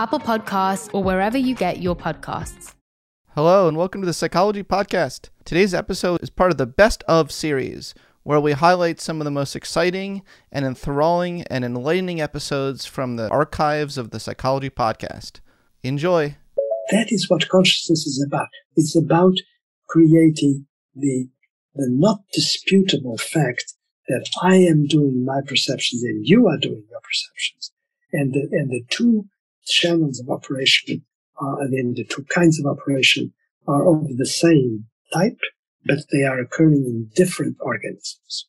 Apple Podcasts, or wherever you get your podcasts. Hello, and welcome to the Psychology Podcast. Today's episode is part of the Best of series, where we highlight some of the most exciting and enthralling and enlightening episodes from the archives of the Psychology Podcast. Enjoy. That is what consciousness is about. It's about creating the, the not disputable fact that I am doing my perceptions and you are doing your perceptions. And the, and the two channels of operation uh, and then the two kinds of operation are of the same type, but they are occurring in different organisms.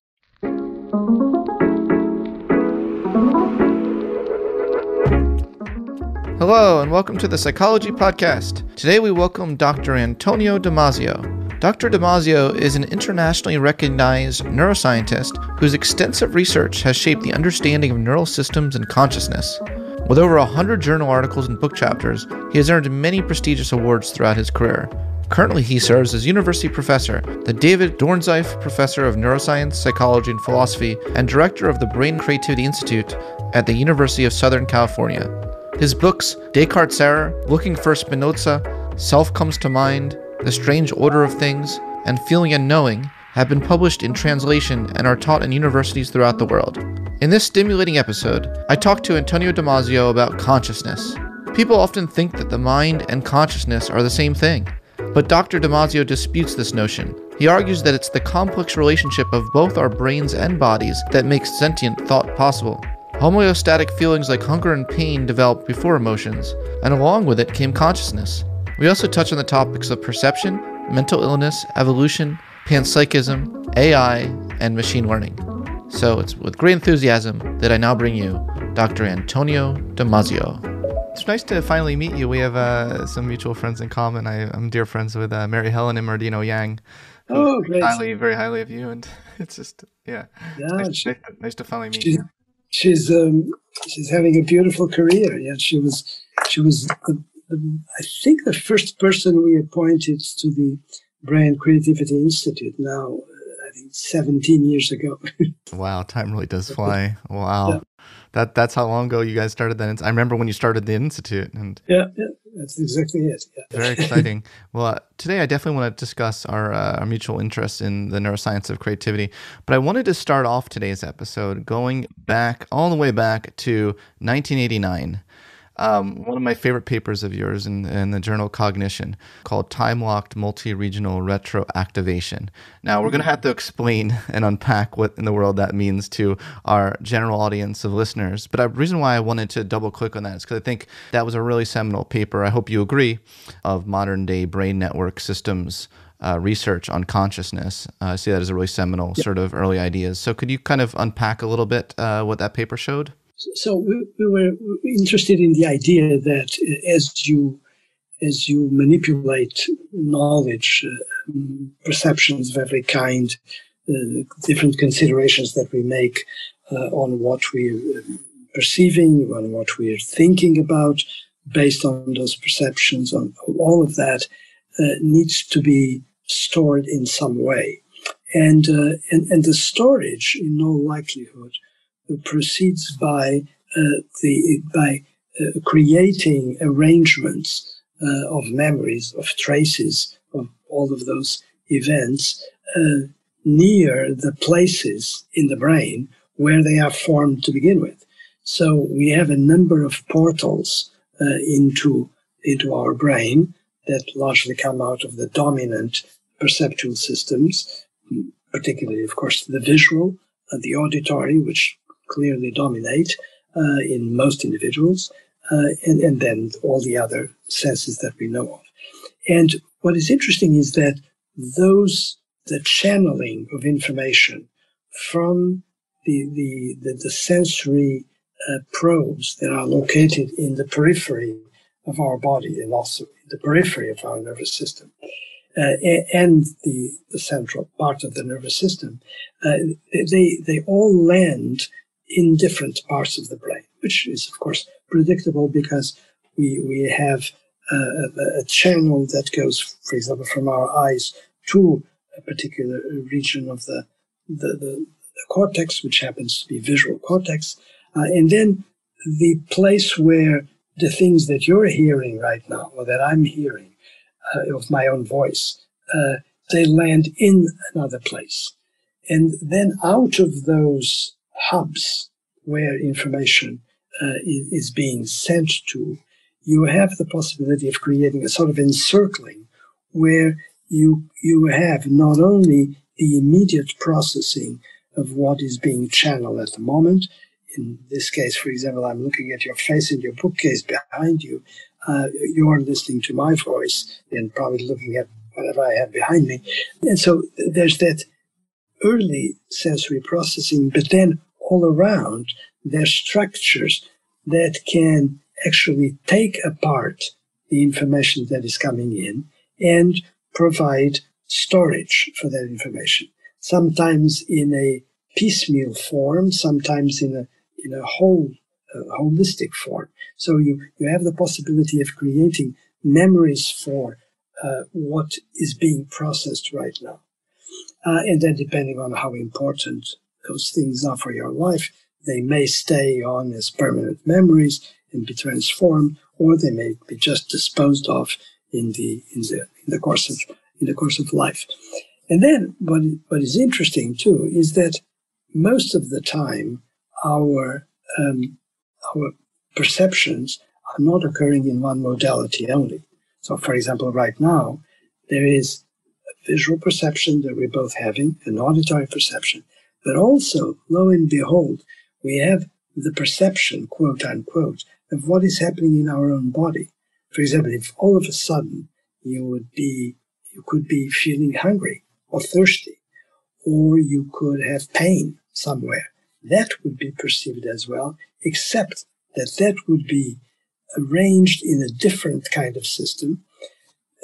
Hello, and welcome to the Psychology Podcast. Today we welcome Dr. Antonio Damasio. Dr. Damasio is an internationally recognized neuroscientist whose extensive research has shaped the understanding of neural systems and consciousness. With over 100 journal articles and book chapters, he has earned many prestigious awards throughout his career. Currently, he serves as university professor, the David Dornsife Professor of Neuroscience, Psychology, and Philosophy, and director of the Brain Creativity Institute at the University of Southern California. His books, Descartes' Error, Looking for Spinoza, Self Comes to Mind, The Strange Order of Things, and Feeling and Knowing, have been published in translation and are taught in universities throughout the world. In this stimulating episode, I talked to Antonio Damasio about consciousness. People often think that the mind and consciousness are the same thing, but Dr. Damasio disputes this notion. He argues that it's the complex relationship of both our brains and bodies that makes sentient thought possible. Homeostatic feelings like hunger and pain developed before emotions, and along with it came consciousness. We also touch on the topics of perception, mental illness, evolution, panpsychism, AI, and machine learning. So it's with great enthusiasm that I now bring you Dr. Antonio Damasio. It's nice to finally meet you. We have uh, some mutual friends in common. I, am dear friends with uh, Mary Helen Immordino-Yang. Oh, great. Highly, very highly of you. And it's just, yeah. Yeah. Nice, she, nice, nice, to finally meet she's, you. She's, um, she's having a beautiful career. Yeah. She was, she was, the, the, I think, the first person we appointed to the Brain Creativity Institute now I think 17 years ago. wow, time really does fly. Wow. Yeah. That that's how long ago you guys started that. I remember when you started the institute and Yeah, yeah that's exactly it. Yeah. Very exciting. well, uh, today I definitely want to discuss our, uh, our mutual interest in the neuroscience of creativity, but I wanted to start off today's episode going back all the way back to 1989 um, one of my favorite papers of yours in, in the journal Cognition called Time Locked Multi Regional Retroactivation. Now, we're going to have to explain and unpack what in the world that means to our general audience of listeners. But the reason why I wanted to double click on that is because I think that was a really seminal paper. I hope you agree of modern day brain network systems. Uh, research on consciousness. Uh, I see that as a really seminal yep. sort of early ideas. So, could you kind of unpack a little bit uh, what that paper showed? So we, we were interested in the idea that as you as you manipulate knowledge, uh, perceptions of every kind, uh, different considerations that we make uh, on what we're perceiving, on what we're thinking about, based on those perceptions, on all of that, uh, needs to be stored in some way. And, uh, and, and the storage, in all likelihood, proceeds by uh, the by uh, creating arrangements uh, of memories, of traces of all of those events near the places in the brain where they are formed to begin with. So we have a number of portals uh, into into our brain that largely come out of the dominant perceptual systems, particularly, of course, the visual and the auditory, which clearly dominate uh, in most individuals, uh, and, and then all the other senses that we know of. And what is interesting is that those, the channeling of information from the, the, the, the sensory uh, probes that are located in the periphery of our body and also the periphery of our nervous system uh, and the, the central part of the nervous system, uh, they, they all land in different parts of the brain, which is, of course, predictable because we, we have a, a channel that goes, for example, from our eyes to a particular region of the, the, the, the cortex, which happens to be visual cortex. Uh, and then the place where the things that you're hearing right now, or that I'm hearing uh, of my own voice, uh, they land in another place. And then out of those hubs where information uh, is being sent to, you have the possibility of creating a sort of encircling where you you have not only the immediate processing of what is being channeled at the moment. In this case, for example, I'm looking at your face and your bookcase behind you. Uh, you're listening to my voice and probably looking at whatever I have behind me. And so there's that early sensory processing, but then all around, there's structures that can actually take apart the information that is coming in and provide storage for that information. Sometimes in a piecemeal form, sometimes in a in a whole uh, holistic form. So you you have the possibility of creating memories for uh, what is being processed right now. Uh, and then depending on how important those things are for your life, they may stay on as permanent memories and be transformed, or they may be just disposed of in the in the in the course of in the course of life. And then what what is interesting too is that most of the time our um, our perceptions are not occurring in one modality only. So, for example, right now there is a visual perception that we're both having, an auditory perception, but also, lo and behold, we have the perception, quote unquote, of what is happening in our own body. For example, if all of a sudden you would be, you could be feeling hungry or thirsty, or you could have pain somewhere, that would be perceived as well, except that that would be arranged in a different kind of system.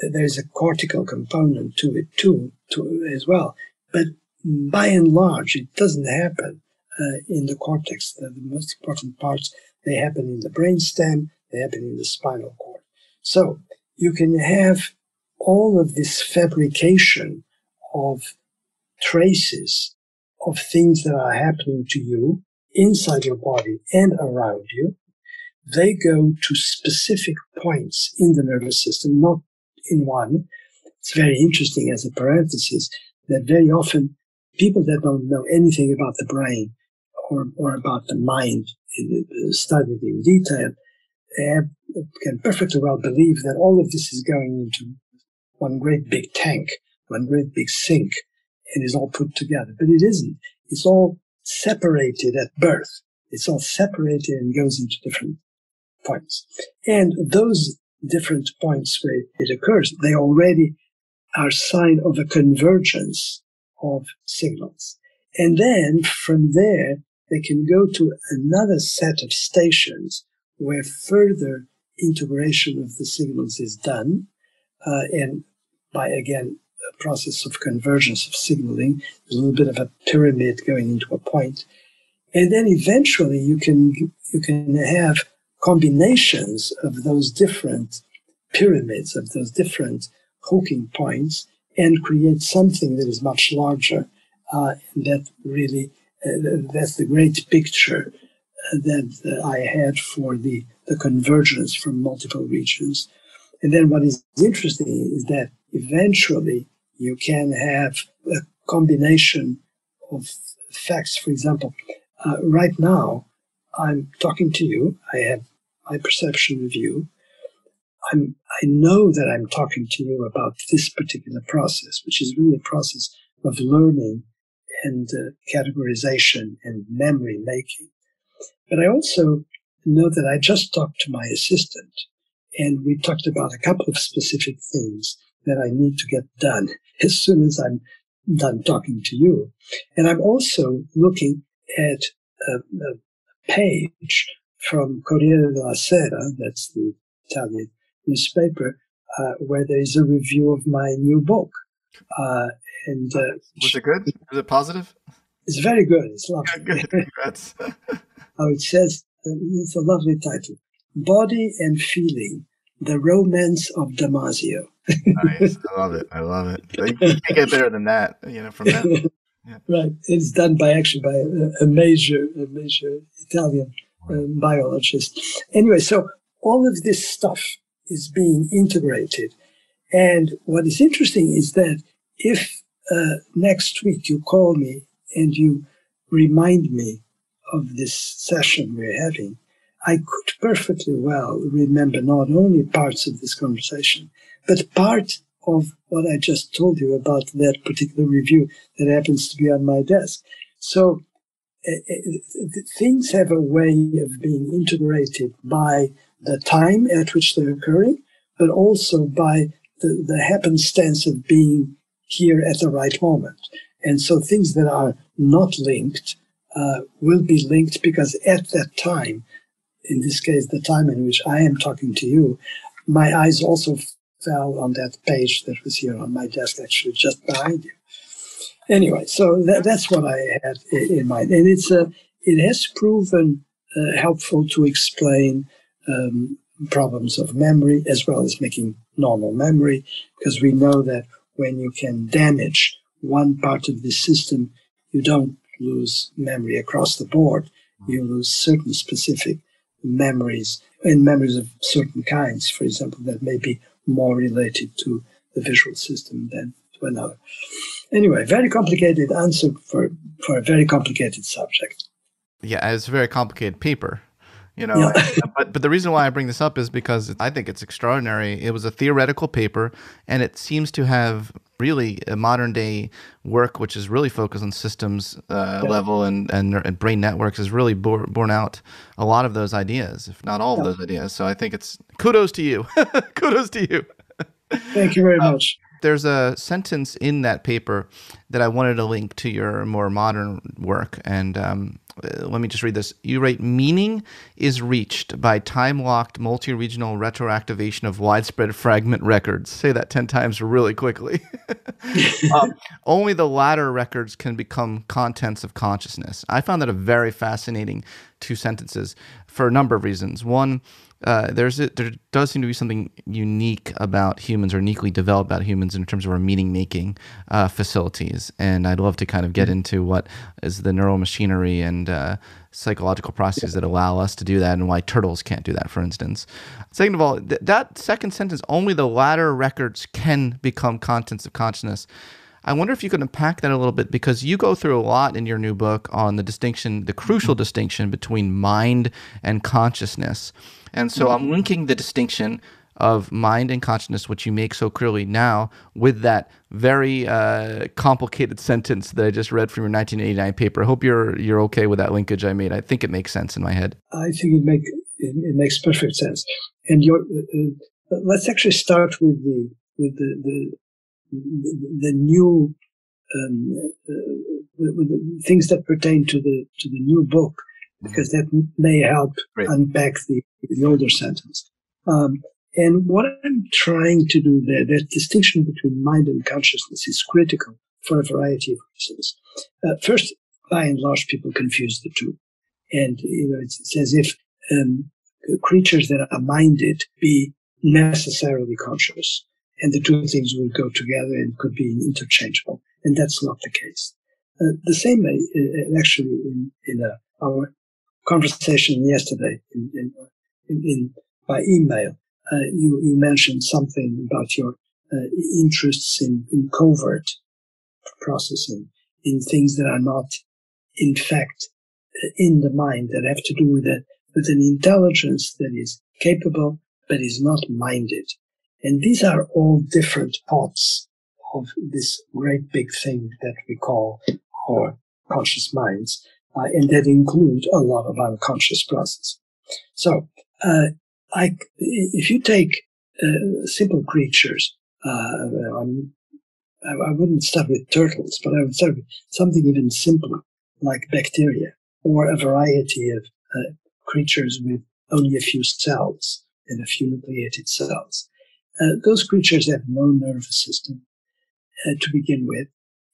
There's a cortical component to it too, to, as well. But by and large, it doesn't happen uh, in the cortex. The, the, most important parts, they happen in the brainstem, they happen in the spinal cord. So you can have all of this fabrication of traces of things that are happening to you inside your body and around you. They go to specific points in the nervous system, not in one. It's very interesting as a parenthesis that very often people that don't know anything about the brain or, or about the mind eh, eh, eh, studied in detail have, can perfectly well believe that all of this is going into one great big tank, one great big sink, and is all put together. But it isn't. It's all separated at birth. It's all separated and goes into different points. And those different points where it occurs, they already are sign of a convergence of signals. And then from there, they can go to another set of stations where further integration of the signals is done. Uh, and by again, a process of convergence of signaling, a little bit of a pyramid going into a point. And then eventually you can, you can have combinations of those different pyramids, of those different hooking points, and create something that is much larger. Uh, that really, uh, that's the great picture uh, that uh, I had for the, the convergence from multiple regions. And then what is interesting is that eventually you can have a combination of facts. For example, uh, right now, I'm talking to you. I have my perception of you. I'm, I know that I'm talking to you about this particular process, which is really a process of learning and uh, categorization and memory making. But I also know that I just talked to my assistant and we talked about a couple of specific things that I need to get done as soon as I'm done talking to you. And I'm also looking at a, a page from Corriere della Sera, that's the Italian newspaper, uh, where there is a review of my new book. Uh, and uh, was it good? Was it positive? It's very good. It's lovely. Good, Congrats. oh, it says uh, it's a lovely title: "Body and Feeling: The Romance of Damasio." nice. I love it. I love it. You can't get better than that. You know, from that. Yeah. Right. It's done by actually by a, a major, a major Italian um, biologist. Anyway, so all of this stuff is being integrated. And what is interesting is that if uh, next week you call me and you remind me of this session we're having, I could perfectly well remember not only parts of this conversation, but part of what I just told you about that particular review that happens to be on my desk. So uh, things have a way of being integrated by the time at which they're occurring, but also by the, the happenstance of being here at the right moment. And so things that are not linked uh, will be linked because at that time, in this case, the time in which I am talking to you, my eyes also fell on that page that was here on my desk, actually just behind you. Anyway, so that, that's what I had in mind, and it's a it has proven uh, helpful to explain um, problems of memory as well as making normal memory, because we know that when you can damage one part of the system, you don't lose memory across the board. You lose certain specific memories and memories of certain kinds, for example, that may be more related to the visual system than to another. Anyway, very complicated answer for, for a very complicated subject. Yeah, it's a very complicated paper you know yeah. but but the reason why i bring this up is because i think it's extraordinary it was a theoretical paper and it seems to have really a modern day work which is really focused on systems uh, yeah. level and, and, and brain networks has really bore, borne out a lot of those ideas if not all yeah. of those ideas so i think it's kudos to you kudos to you thank you very um, much there's a sentence in that paper that I wanted to link to your more modern work. And um, uh, let me just read this. You write Meaning is reached by time locked multi regional retroactivation of widespread fragment records. Say that 10 times really quickly. um, only the latter records can become contents of consciousness. I found that a very fascinating two sentences for a number of reasons. One, uh, there's a, there does seem to be something unique about humans or uniquely developed about humans in terms of our meaning making uh, facilities. And I'd love to kind of get into what is the neural machinery and uh, psychological processes that allow us to do that and why turtles can't do that, for instance. Second of all, th- that second sentence only the latter records can become contents of consciousness. I wonder if you could unpack that a little bit because you go through a lot in your new book on the distinction, the crucial mm-hmm. distinction between mind and consciousness. And so I'm mm-hmm. linking the distinction of mind and consciousness, which you make so clearly now, with that very uh, complicated sentence that I just read from your 1989 paper. I hope you're you're okay with that linkage I made. I think it makes sense in my head. I think it make it, it makes perfect sense. And your uh, uh let's actually start with the with the the, the new um, uh, the things that pertain to the to the new book because that may help Great. unpack the, the older sentence. Um, and what I'm trying to do there, that distinction between mind and consciousness is critical for a variety of reasons. Uh, first, by and large, people confuse the two. And, you know, it's, it's as if um, creatures that are minded be necessarily conscious. And the two things will go together and could be interchangeable. And that's not the case. Uh, the same way, uh, actually, in, in uh, our conversation yesterday in, in, in by email, uh, you, you mentioned something about your uh, interests in, in covert processing, in things that are not, in fact, uh, in the mind, that have to do with, a, with an intelligence that is capable but is not minded. And these are all different parts of this great big thing that we call our conscious minds, uh, and that include a lot of unconscious processes. So, uh, I, if you take uh, simple creatures, uh, I, I wouldn't start with turtles, but I would start with something even simpler, like bacteria, or a variety of uh, creatures with only a few cells and a few nucleated cells. Uh, those creatures have no nervous system uh, to begin with,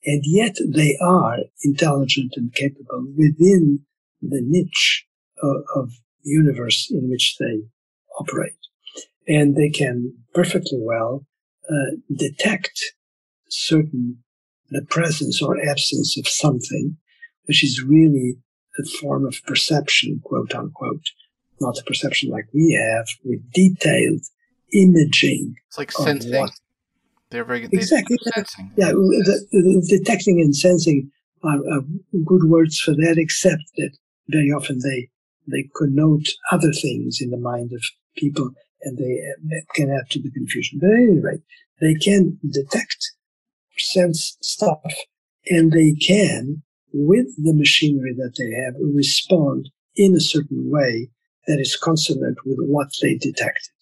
and yet they are intelligent and capable within the niche of, of universe in which they operate. And they can perfectly well uh, detect certain the presence or absence of something, which is really a form of perception, quote unquote, not a perception like we have with detailed imaging. It's like sensing. What, They're very good. Exactly. Sensing. Yeah, the, the detecting and sensing are, are, good words for that, except that very often they they connote other things in the mind of people, and they can add to the confusion. But at any rate, they can detect, sense stuff, and they can, with the machinery that they have, respond in a certain way that is consonant with what they detected.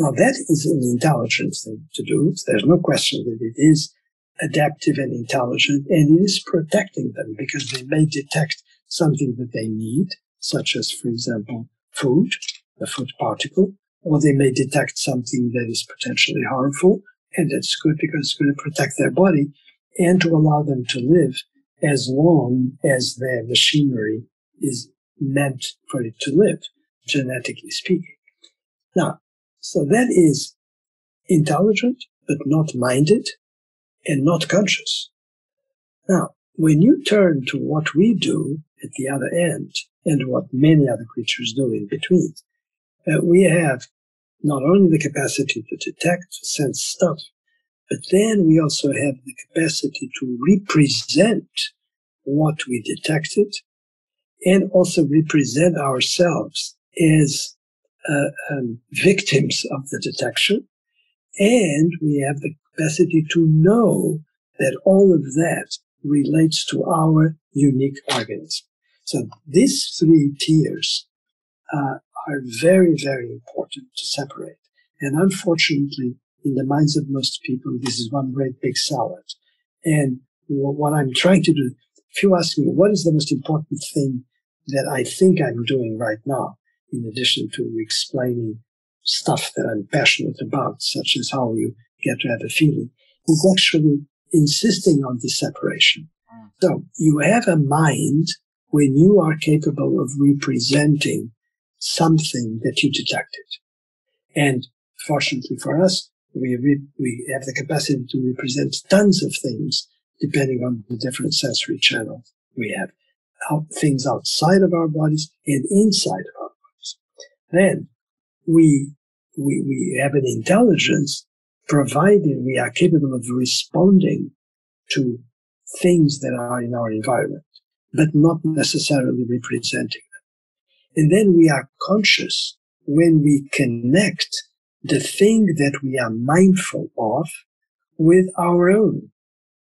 Now that is an intelligent thing to do. There's no question that it is adaptive and intelligent and it is protecting them because they may detect something that they need, such as, for example, food, a food particle, or they may detect something that is potentially harmful. And that's good because it's going to protect their body and to allow them to live as long as their machinery is meant for it to live, genetically speaking. Now, so that is intelligent, but not minded and not conscious. Now, when you turn to what we do at the other end and what many other creatures do in between, uh, we have not only the capacity to detect, to sense stuff, but then we also have the capacity to represent what we detected and also represent ourselves as uh, um, victims of the detection. And we have the capacity to know that all of that relates to our unique organism. So these three tiers uh, are very, very important to separate. And unfortunately, in the minds of most people, this is one great big salad. And what I'm trying to do, if you ask me, what is the most important thing that I think I'm doing right now, in addition to explaining stuff that I'm passionate about, such as how you get to have a feeling, is actually insisting on this separation. Mm. So you have a mind when you are capable of representing something that you detected. And fortunately for us, we, re- we have the capacity to represent tons of things depending on the different sensory channels we have out, things outside of our bodies and inside of our bodies. Then we, we, we have an intelligence provided we are capable of responding to things that are in our environment, but not necessarily representing them. And then we are conscious when we connect the thing that we are mindful of with our own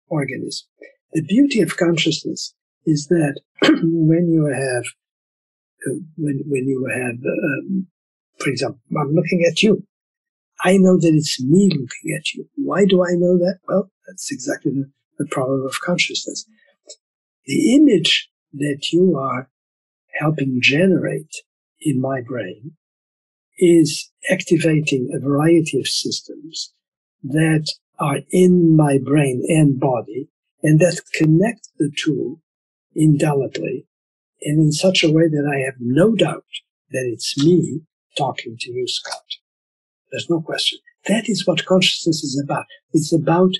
organism. The beauty of consciousness is that when you have when when you have um, for example i'm looking at you. I know that it's me looking at you. Why do i know that? Well that's exactly the, the problem of consciousness. The image that you are helping generate in my brain is activating a variety of systems that are in my brain and body and that connect the two indelibly and in such a way that I have no doubt that it's me talking to you, Scott. There's no question. That is what consciousness is about. It's about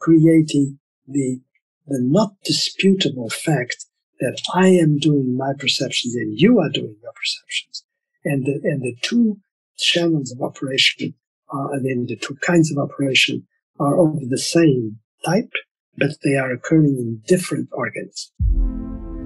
creating the, the not disputable fact that I am doing my perceptions and you are doing your perceptions. And the, and the two channels of operation are, and then the two kinds of operation are of the same type, but they are occurring in different organs.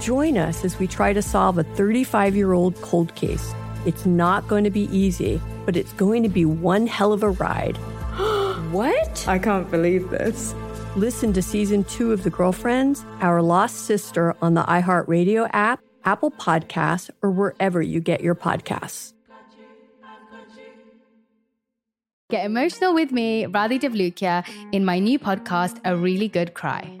Join us as we try to solve a 35 year old cold case. It's not going to be easy, but it's going to be one hell of a ride. what? I can't believe this. Listen to season two of The Girlfriends, Our Lost Sister on the iHeartRadio app, Apple Podcasts, or wherever you get your podcasts. Get emotional with me, Radhi Devlukia, in my new podcast, A Really Good Cry.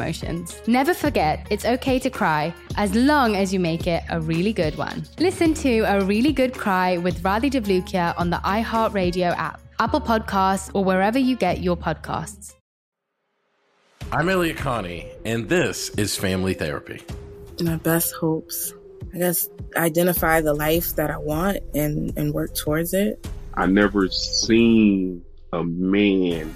emotions. Never forget, it's okay to cry as long as you make it a really good one. Listen to A Really Good Cry with Radhi Devlukia on the iHeartRadio app, Apple Podcasts, or wherever you get your podcasts. I'm Elliot Connie, and this is Family Therapy my best hopes. I guess identify the life that I want and, and work towards it. I never seen a man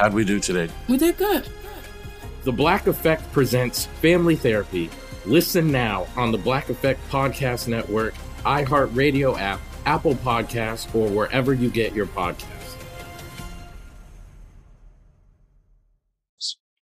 how'd we do today? We did good. The Black Effect presents Family Therapy. Listen now on the Black Effect Podcast Network, iHeartRadio app, Apple Podcasts, or wherever you get your podcasts.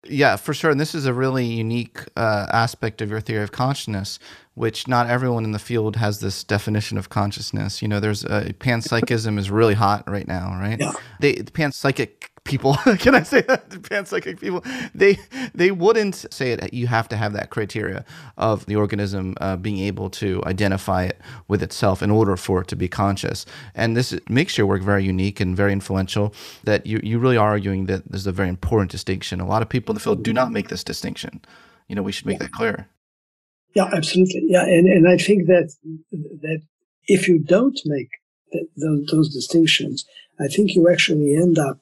Yeah, for sure. And this is a really unique uh, aspect of your theory of consciousness, which not everyone in the field has this definition of consciousness. You know, there's uh, panpsychism is really hot right now, right? Yeah. They, the panpsychic people. Can i say that? Panpsychic people they they wouldn't say it. You have to have that criteria of the organism uh, being able to identify it with itself in order for it to be conscious. And this makes your work very unique and very influential that you, you really are arguing that there's a very important distinction. A lot of people in the field do not make this distinction. You know we should make that clear. Yeah absolutely. Yeah and, and i think that that if you don't make those, those distinctions i think you actually end up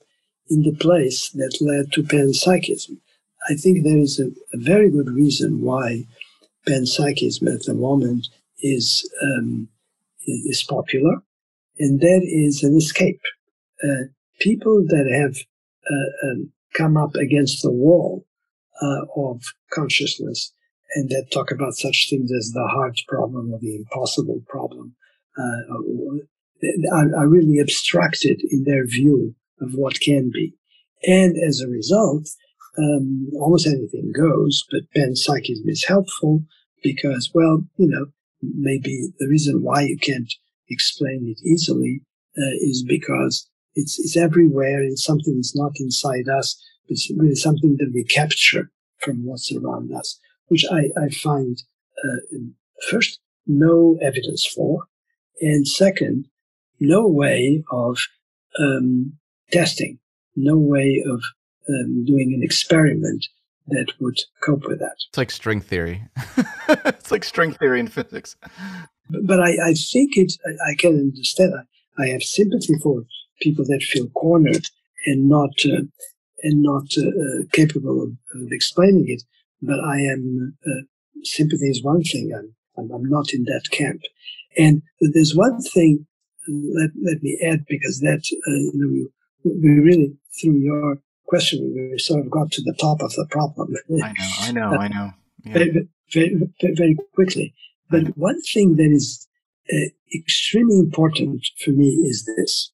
in the place that led to panpsychism. I think there is a, a very good reason why panpsychism at the moment is um, is popular, and that is an escape. Uh, people that have uh, um, come up against the wall uh, of consciousness and that talk about such things as the hard problem or the impossible problem uh, are, are really abstracted in their view of what can be. And as a result, um, almost anything goes, but panpsychism is helpful because, well, you know, maybe the reason why you can't explain it easily uh, is because it's, it's everywhere and something is not inside us. It's really something that we capture from what's around us, which I, I find, uh, first, no evidence for. And second, no way of um, testing, no way of um, doing an experiment that would cope with that. It's like string theory. it's like string theory in physics. But, but I, I, think it, I, I, can understand. I, I, have sympathy for people that feel cornered and not, uh, and not uh, uh, capable of, of, explaining it. But I am, uh, sympathy is one thing. I'm, I'm, I'm not in that camp. And there's one thing, let, let me add, because that, uh, you know, we, we really, through your question, we sort of got to the top of the problem. I know, I know, I know. Yeah. Very, very, very, quickly. But one thing that is uh, extremely important for me is this.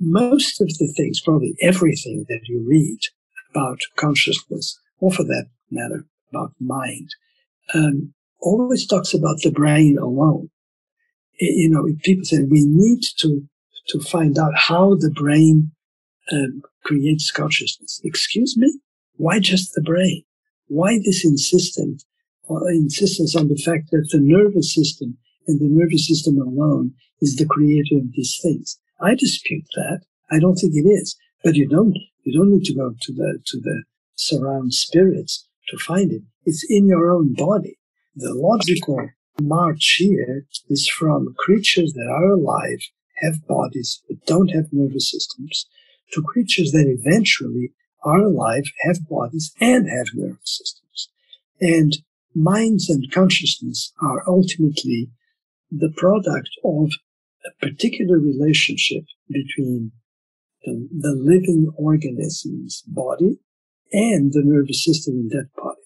Most of the things, probably everything that you read about consciousness, or for that matter, about mind, um, always talks about the brain alone. You know, people say we need to to find out how the brain um, creates consciousness. Excuse me? Why just the brain? Why this insistence, uh, insistence on the fact that the nervous system and the nervous system alone is the creator of these things? I dispute that. I don't think it is. But you don't, you don't need to go to the, to the surround spirits to find it. It's in your own body. The logical march here is from creatures that are alive, have bodies, but don't have nervous systems, to creatures that eventually are alive, have bodies, and have nervous systems. And minds and consciousness are ultimately the product of a particular relationship between the, the living organism's body and the nervous system in that body.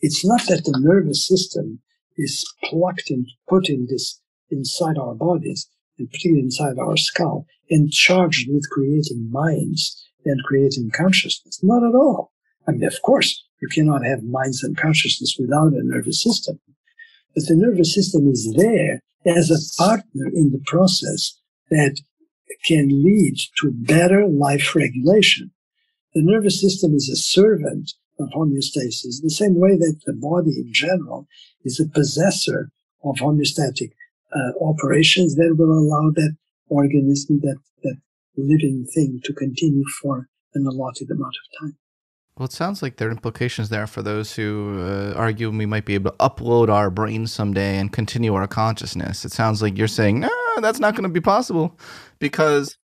It's not that the nervous system is plucked and put in this inside our bodies, and particularly inside our skull, and charged with creating minds and creating consciousness. Not at all. I mean, of course, you cannot have minds and consciousness without a nervous system. But the nervous system is there as a partner in the process that can lead to better life regulation. The nervous system is a servant of homeostasis, the same way that the body in general is a possessor of homeostatic uh, operations that will allow that organism, that, that living thing to continue for an allotted amount of time. Well, it sounds like there are implications there for those who uh, argue we might be able to upload our brains someday and continue our consciousness. It sounds like you're saying, no, that's not going to be possible because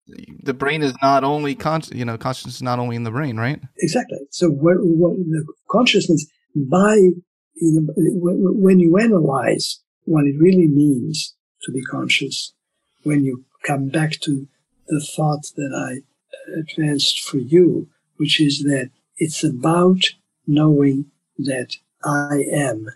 the brain is not only conscious, you know consciousness is not only in the brain, right? Exactly. So what, what the consciousness by you know, when you analyze what it really means to be conscious, when you come back to the thought that I advanced for you, which is that it's about knowing that I am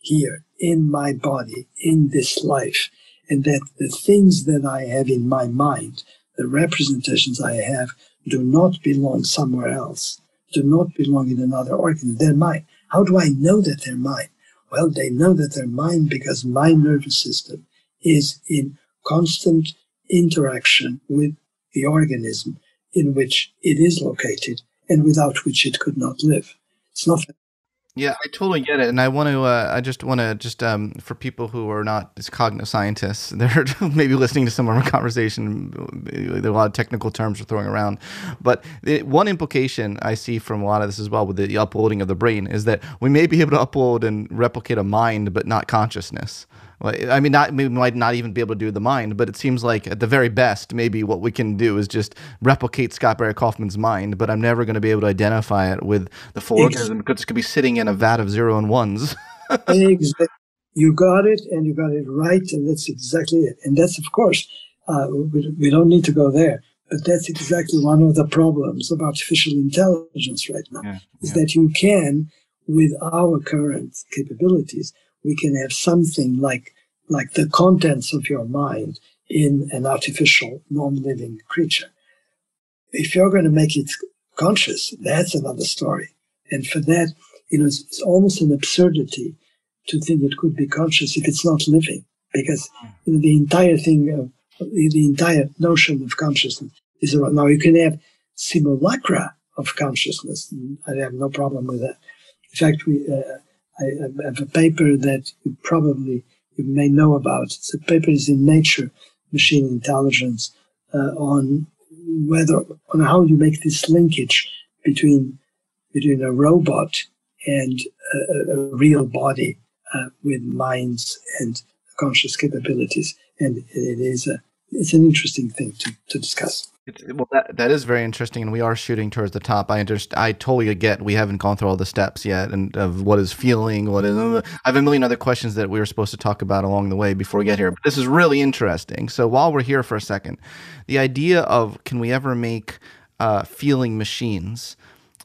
here in my body, in this life, and that the things that I have in my mind, the representations I have, do not belong somewhere else, do not belong in another organ. They're mine. How do I know that they're mine? Well, they know that they're mine because my nervous system is in constant interaction with the organism in which it is located and without which it could not live. It's not. Yeah, I totally get it, and I want to. Uh, I just want to just um, for people who are not as cognitive scientists, they're maybe listening to some of our conversation. There are a lot of technical terms we're throwing around, but the, one implication I see from a lot of this as well with the uploading of the brain is that we may be able to upload and replicate a mind, but not consciousness. I mean, not we might not even be able to do the mind, but it seems like at the very best, maybe what we can do is just replicate Scott Barry Kaufman's mind. But I'm never going to be able to identify it with the full organism because it could be sitting in a vat of zero and ones. exactly. You got it, and you got it right, and that's exactly it. And that's, of course, uh, we, we don't need to go there, but that's exactly one of the problems of artificial intelligence right now, yeah, is yeah. that you can, with our current capabilities, we can have something like like the contents of your mind in an artificial non-living creature if you're going to make it conscious, that's another story. And for that, you know, it's, it's almost an absurdity to think it could be conscious if it's not living, because you know, the entire thing, of, the, entire notion of consciousness is around. Now you can have simulacra of consciousness. I have no problem with that. In fact, we, uh, I have a paper that you probably you may know about. The paper is in Nature, Machine Intelligence, uh, on whether on how you make this linkage between between a robot and a, a real body uh, with minds and conscious capabilities, and it is a it's an interesting thing to, to discuss. It's, well, that, that is very interesting, and we are shooting towards the top. I understand. I totally get. We haven't gone through all the steps yet, and of what is feeling, what is. I have a million other questions that we were supposed to talk about along the way before we get here. But this is really interesting. So while we're here for a second, the idea of can we ever make uh, feeling machines?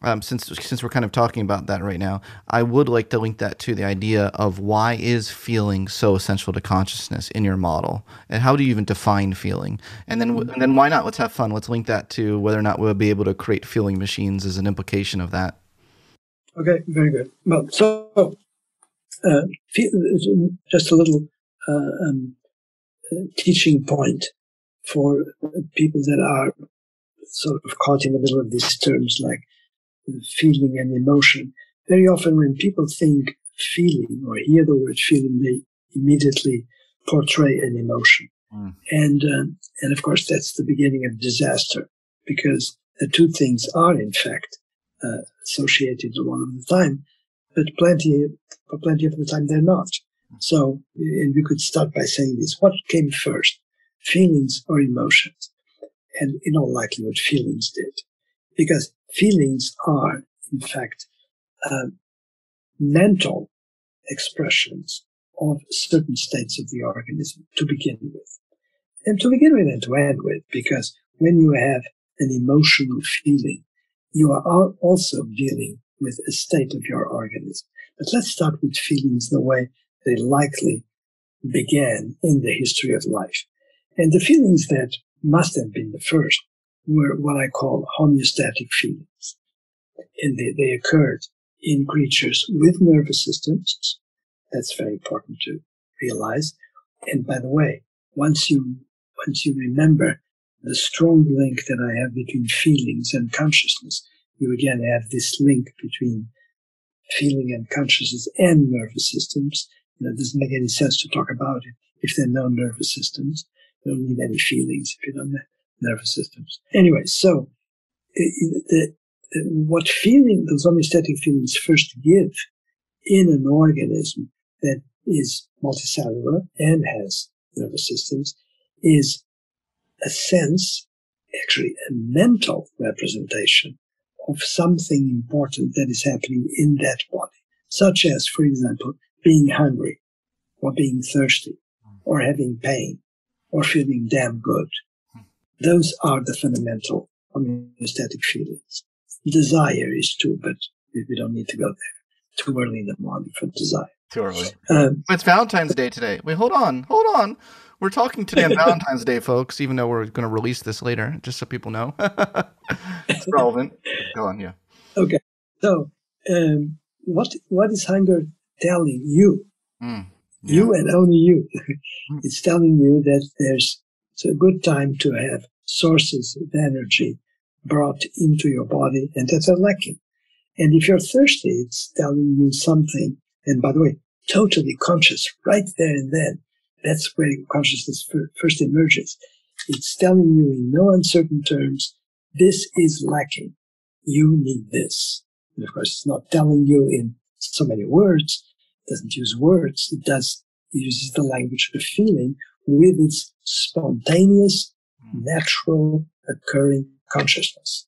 Um, since since we're kind of talking about that right now, I would like to link that to the idea of why is feeling so essential to consciousness in your model, and how do you even define feeling? And then and then why not? Let's have fun. Let's link that to whether or not we'll be able to create feeling machines as an implication of that. Okay, very good. Well, so uh, just a little uh, um, teaching point for people that are sort of caught in the middle of these terms like feeling and emotion. Very often when people think feeling or hear the word feeling, they immediately portray an emotion. Mm. And, um, and of course, that's the beginning of disaster because the two things are in fact uh, associated a lot of the time, but plenty, but plenty of the time they're not. So, and we could start by saying this, what came first, feelings or emotions? And in all likelihood, feelings did because feelings are, in fact, uh, mental expressions of certain states of the organism to begin with. And to begin with and to end with, because when you have an emotional feeling, you are also dealing with a state of your organism. But let's start with feelings the way they likely began in the history of life. And the feelings that must have been the first were what I call homeostatic feelings. And they, they occurred in creatures with nervous systems. That's very important to realize. And by the way, once you, once you remember the strong link that I have between feelings and consciousness, you again have this link between feeling and consciousness and nervous systems. You know, it doesn't make any sense to talk about it if there are no nervous systems. You don't need any feelings if you don't nervous systems. Anyway, so the, the, what feeling those homeostatic feelings first give in an organism that is multicellular and has nervous systems is a sense, actually a mental representation of something important that is happening in that body, such as, for example, being hungry or being thirsty or having pain or feeling damn good those are the fundamental homeostatic feelings. Desire is too, but we don't need to go there. Too early in the morning for desire. Too early. Um, it's Valentine's Day today. Wait, hold on, hold on. We're talking today on Valentine's Day, folks. Even though we're going to release this later, just so people know, it's relevant. Go on, yeah. Okay. So, um, what what is hunger telling you? Mm, yeah. You and only you. Hmm. it's telling you that there's it's a good time to have sources of energy brought into your body and that are lacking. And if you're thirsty, it's telling you something. And by the way, totally conscious right there and then. That's where consciousness first emerges. It's telling you in no uncertain terms, this is lacking. You need this. And of course, it's not telling you in so many words. It doesn't use words. It does, it uses the language of feeling with its spontaneous, natural occurring consciousness.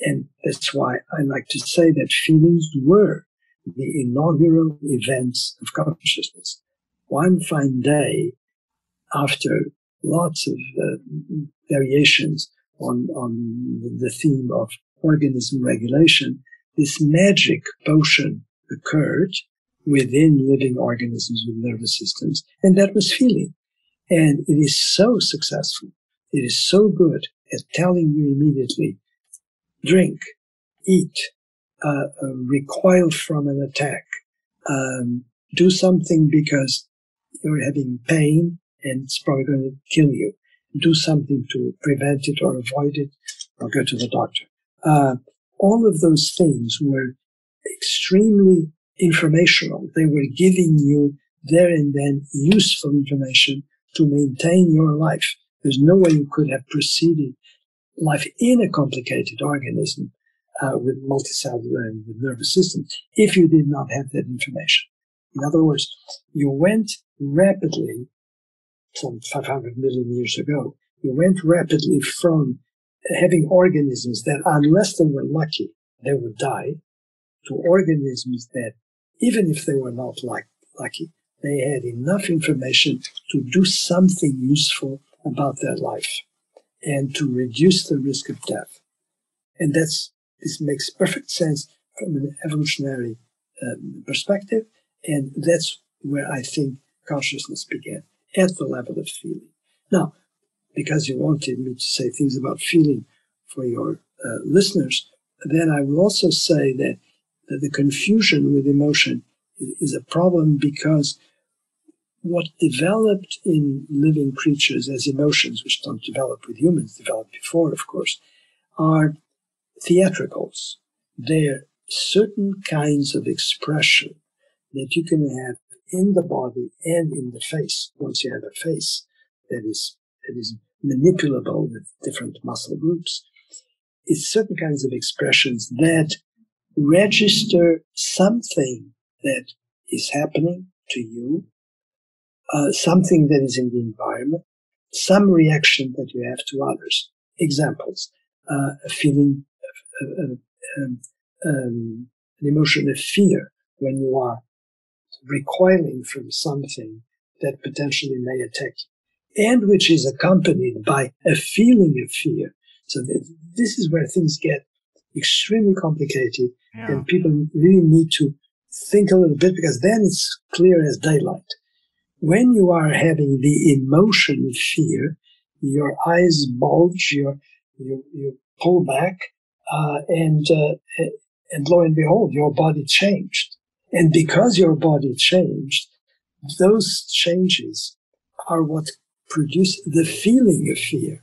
And that's why I like to say that feelings were the inaugural events of consciousness. One fine day, after lots of uh, variations on, on the theme of organism regulation, this magic potion occurred within living organisms with nervous systems, and that was feeling. And it is so successful. It is so good at telling you immediately drink, eat, uh, uh, recoil from an attack, um, do something because you're having pain and it's probably going to kill you. Do something to prevent it or avoid it or go to the doctor. Uh, all of those things were extremely informational. They were giving you there and then useful information to maintain your life. There's no way you could have proceeded life in a complicated organism uh, with multicellular and with nervous system if you did not have that information. In other words, you went rapidly, some 500 million years ago, you went rapidly from having organisms that, unless they were lucky, they would die, to organisms that, even if they were not like, lucky, they had enough information to do something useful about their life and to reduce the risk of death. And that's, this makes perfect sense from an evolutionary um, perspective. And that's where I think consciousness began, at the level of feeling. Now, because you wanted me to say things about feeling for your uh, listeners, then I will also say that, that the confusion with emotion is a problem because what developed in living creatures as emotions, which don't develop with humans, developed before, of course, are theatricals. They're certain kinds of expression that you can have in the body and in the face once you have a face that is that is manipulable with different muscle groups. It's certain kinds of expressions that register something that is happening to you uh, something that is in the environment, some reaction that you have to others. Examples, uh, a feeling, of, of, of um, um, an emotion of fear when you are recoiling from something that potentially may attack you, and which is accompanied by a feeling of fear. So this is where things get extremely complicated, yeah. and people really need to think a little bit because then it's clear as daylight when you are having the emotion of fear, your eyes bulge, you you, you pull back, uh, and uh, and lo and behold, your body changed. And because your body changed, those changes are what produce the feeling of fear.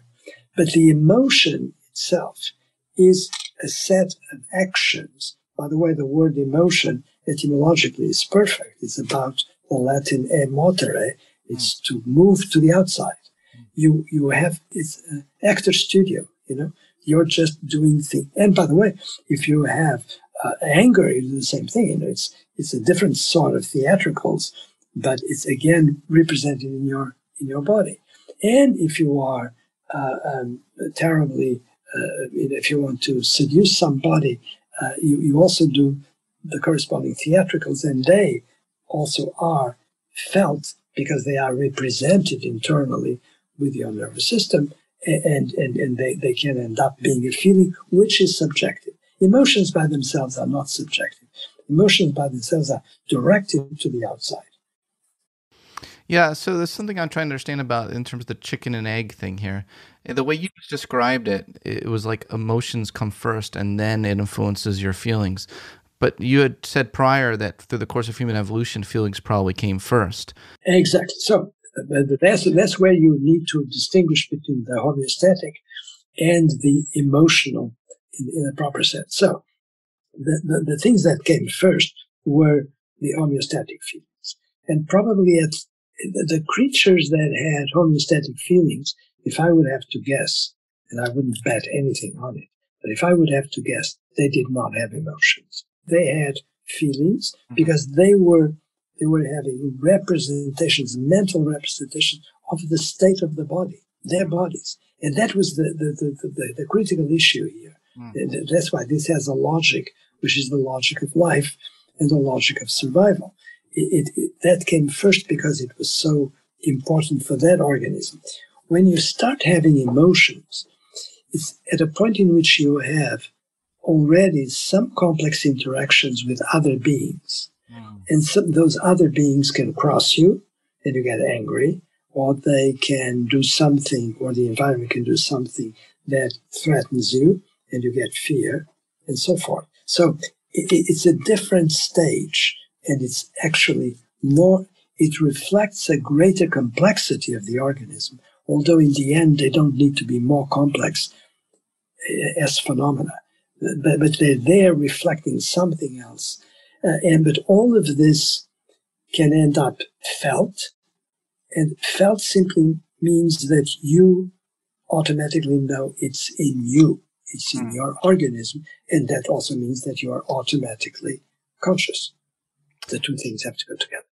But the emotion itself is a set of actions. By the way, the word emotion etymologically is perfect. It's about the Latin emotere. It's to move to the outside. You you have it's an actor studio. You know, you're just doing things. And by the way, if you have uh, anger, you do the same thing. You know, it's it's a different sort of theatricals, but it's again represented in your in your body. And if you are uh, um, terribly, uh, if you want to seduce somebody, uh, you, you also do the corresponding theatricals, and they also are felt because they are represented internally with your nervous system and, and, and they, they can end up being a feeling which is subjective. Emotions by themselves are not subjective. Emotions by themselves are directed to the outside. Yeah, so there's something I'm trying to understand about in terms of the chicken and egg thing here. Eh, the way you described it, it was like emotions come first and then it influences your feelings. But you had said prior that through the course of human evolution, feelings probably came first. Exactly. So uh, that's, that's where you need to distinguish between the homeostatic and the emotional in, in a proper sense. So the, the, the, things that came first were the homeostatic feelings. And probably at the, the creatures that had homeostatic feelings, if I would have to guess, and I wouldn't bet anything on it, but if I would have to guess, they did not have emotions they had feelings mm-hmm. because they were they were having representations, mental representations of the state of the body, their bodies. And that was the, the, the, the, the critical issue here. Mm. That's why this has a logic, which is the logic of life and the logic of survival. It, it, it, that came first because it was so important for that organism. When you start having emotions, it's at a point in which you have already some complex interactions with other beings. Mm. And some, those other beings can cross you and you get angry, or they can do something, or the environment can do something that threatens you and you get fear and so forth. So it, it's a different stage and it's actually more, it reflects a greater complexity of the organism, although in the end they don't need to be more complex eh, as phenomena. But, but they're there reflecting something else. Uh, and but all of this can end up felt, and felt simply means that you automatically know it's in you, it's in mm. your organism, and that also means that you are automatically conscious. The two things have to go together.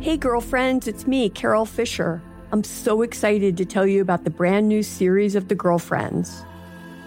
Hey, girlfriends, it's me, Carol Fisher. I'm so excited to tell you about the brand new series of The Girlfriends.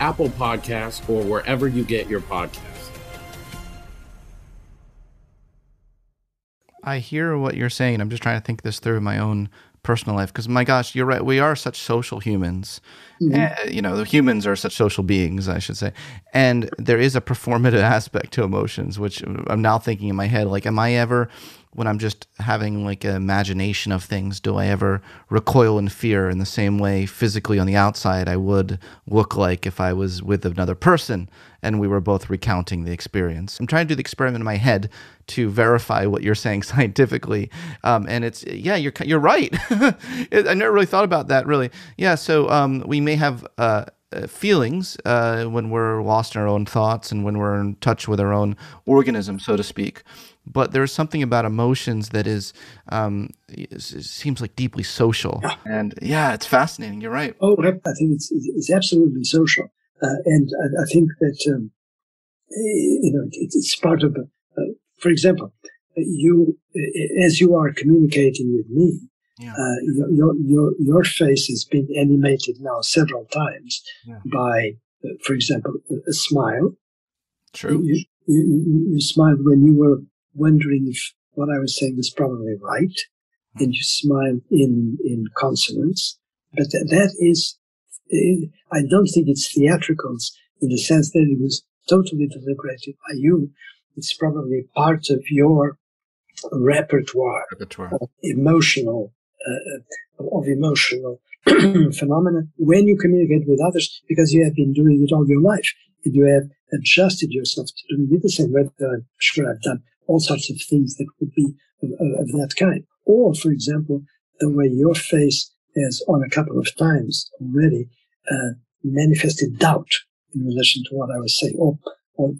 Apple Podcasts, or wherever you get your podcasts. I hear what you're saying. I'm just trying to think this through my own personal life because my gosh you're right we are such social humans mm-hmm. uh, you know the humans are such social beings i should say and there is a performative aspect to emotions which i'm now thinking in my head like am i ever when I'm just having like an imagination of things, do I ever recoil in fear in the same way physically on the outside I would look like if I was with another person and we were both recounting the experience? I'm trying to do the experiment in my head to verify what you're saying scientifically, um, and it's yeah, you're you're right. I never really thought about that really. Yeah, so um, we may have. Uh, uh, feelings uh, when we're lost in our own thoughts and when we're in touch with our own organism, so to speak but there's something about emotions that is, um, seems like deeply social. Yeah. And yeah, it's fascinating. You're right. Oh, I think it's, it's absolutely social. Uh, and I, I, think that, um, you know, it, it's part of, uh, for example, you, as you are communicating with me, Yeah. Uh, your, your, your, your face has been animated now several times yeah. by, uh, for example, a, a smile. True. You, you, you, smiled when you were wondering if what I was saying was probably right, and you smile in, in consonance. But th- that is, eh, I don't think it's theatricals in the sense that it was totally deliberated by you. It's probably part of your repertoire, repertoire. of emotional uh, of emotional phenomena when you communicate with others because you have been doing it all your life and you have adjusted yourself to doing it the same way. that I'm sure I've done all sorts of things that would be of, of that kind. Or, for example, the way your face has on a couple of times already uh, manifested doubt in relation to what I was saying, or, or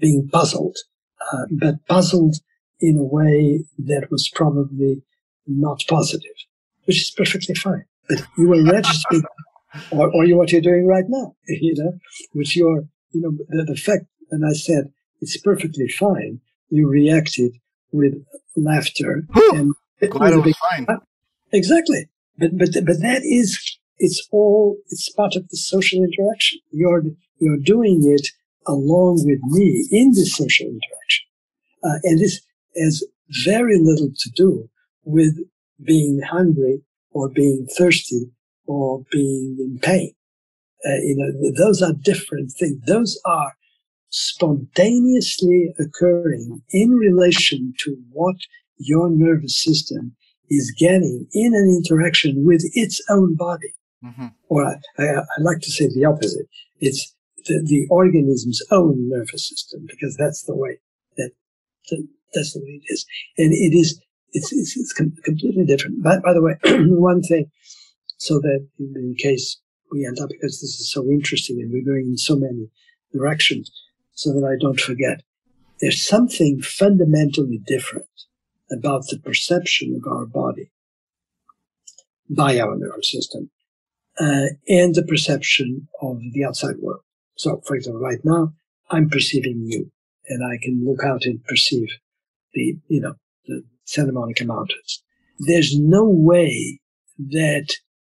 being puzzled, uh, but puzzled in a way that was probably not positive, which is perfectly fine. But you were registered, or, or what you're doing right now, you know, which you're, you know, the, the fact, and I said, it's perfectly fine. You reacted with laughter. and Glad it was fine. Exactly. But, but, but that is, it's all, it's part of the social interaction. You're, you're doing it along with me in this social interaction. Uh, and this has very little to do with being hungry or being thirsty or being in pain. Uh, you know, those are different things. Those are spontaneously occurring in relation to what your nervous system is getting in an interaction with its own body. Mm-hmm. Or I, I, I, like to say the opposite. It's the, the organism's own nervous system because that's the way that, that that's the way it is. And it is it's, it's, it's com- completely different. By, by the way, one thing, so that in, in case we end up, because this is so interesting and we're going in so many directions, so that I don't forget, there's something fundamentally different about the perception of our body by our nervous system uh, and the perception of the outside world. So, for example, right now, I'm perceiving you and I can look out and perceive the, you know, the Santa Monica Mountains. There's no way that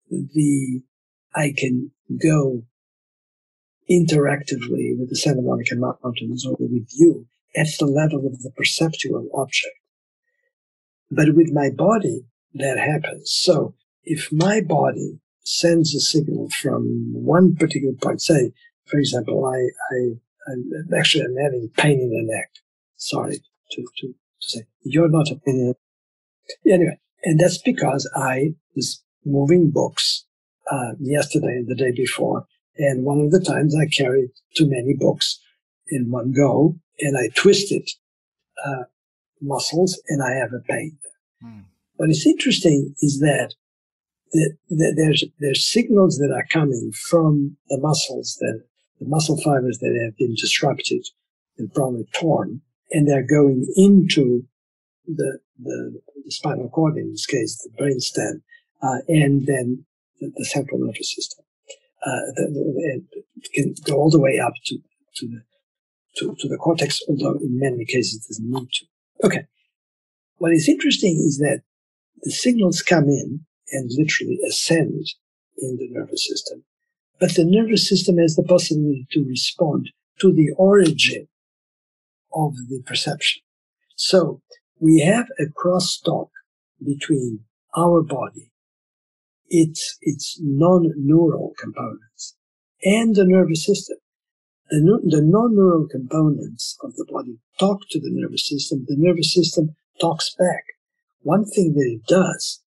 the I can go interactively with the Santa Monica Mountains or with you at the level of the perceptual object. But with my body, that happens. So if my body sends a signal from one particular point, say, for example, I, I, I'm actually I'm having pain in the neck. Sorry to, to to say, you're not a pain Anyway, and that's because I was moving books uh, yesterday and the day before. And one of the times I carried too many books in one go and I twisted uh, muscles and I have a pain. Hmm. What is interesting is that, there's, there's signals that are coming from the muscles that the muscle fibers that have been disrupted and probably torn and they're going into the, the, the spinal cord, in this case, the brainstem, uh, and then the, the, central nervous system. Uh, can go all the way up to, to the, to, to the cortex, although in many cases it doesn't need to. Okay. What is interesting is that the signals come in and literally ascend in the nervous system, but the nervous system has the possibility to respond to the origin of the perception. So we have a crosstalk between our body, its, its non-neural components, and the nervous system. The, the non-neural components of the body talk to the nervous system. The nervous system talks back. One thing that it does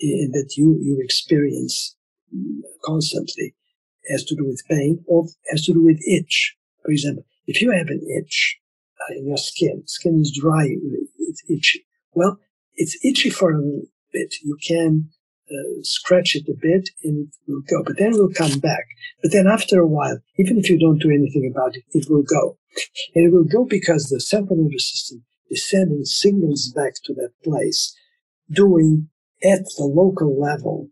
that you, you experience constantly has to do with pain or has to do with itch. For example, if you have an itch, uh, in your skin. Skin is dry, it's itchy. Well, it's itchy for a little bit. You can uh, scratch it a bit and it will go, but then it will come back. But then after a while, even if you don't do anything about it, it will go. And it will go because the central nervous system is sending signals back to that place, doing at the local level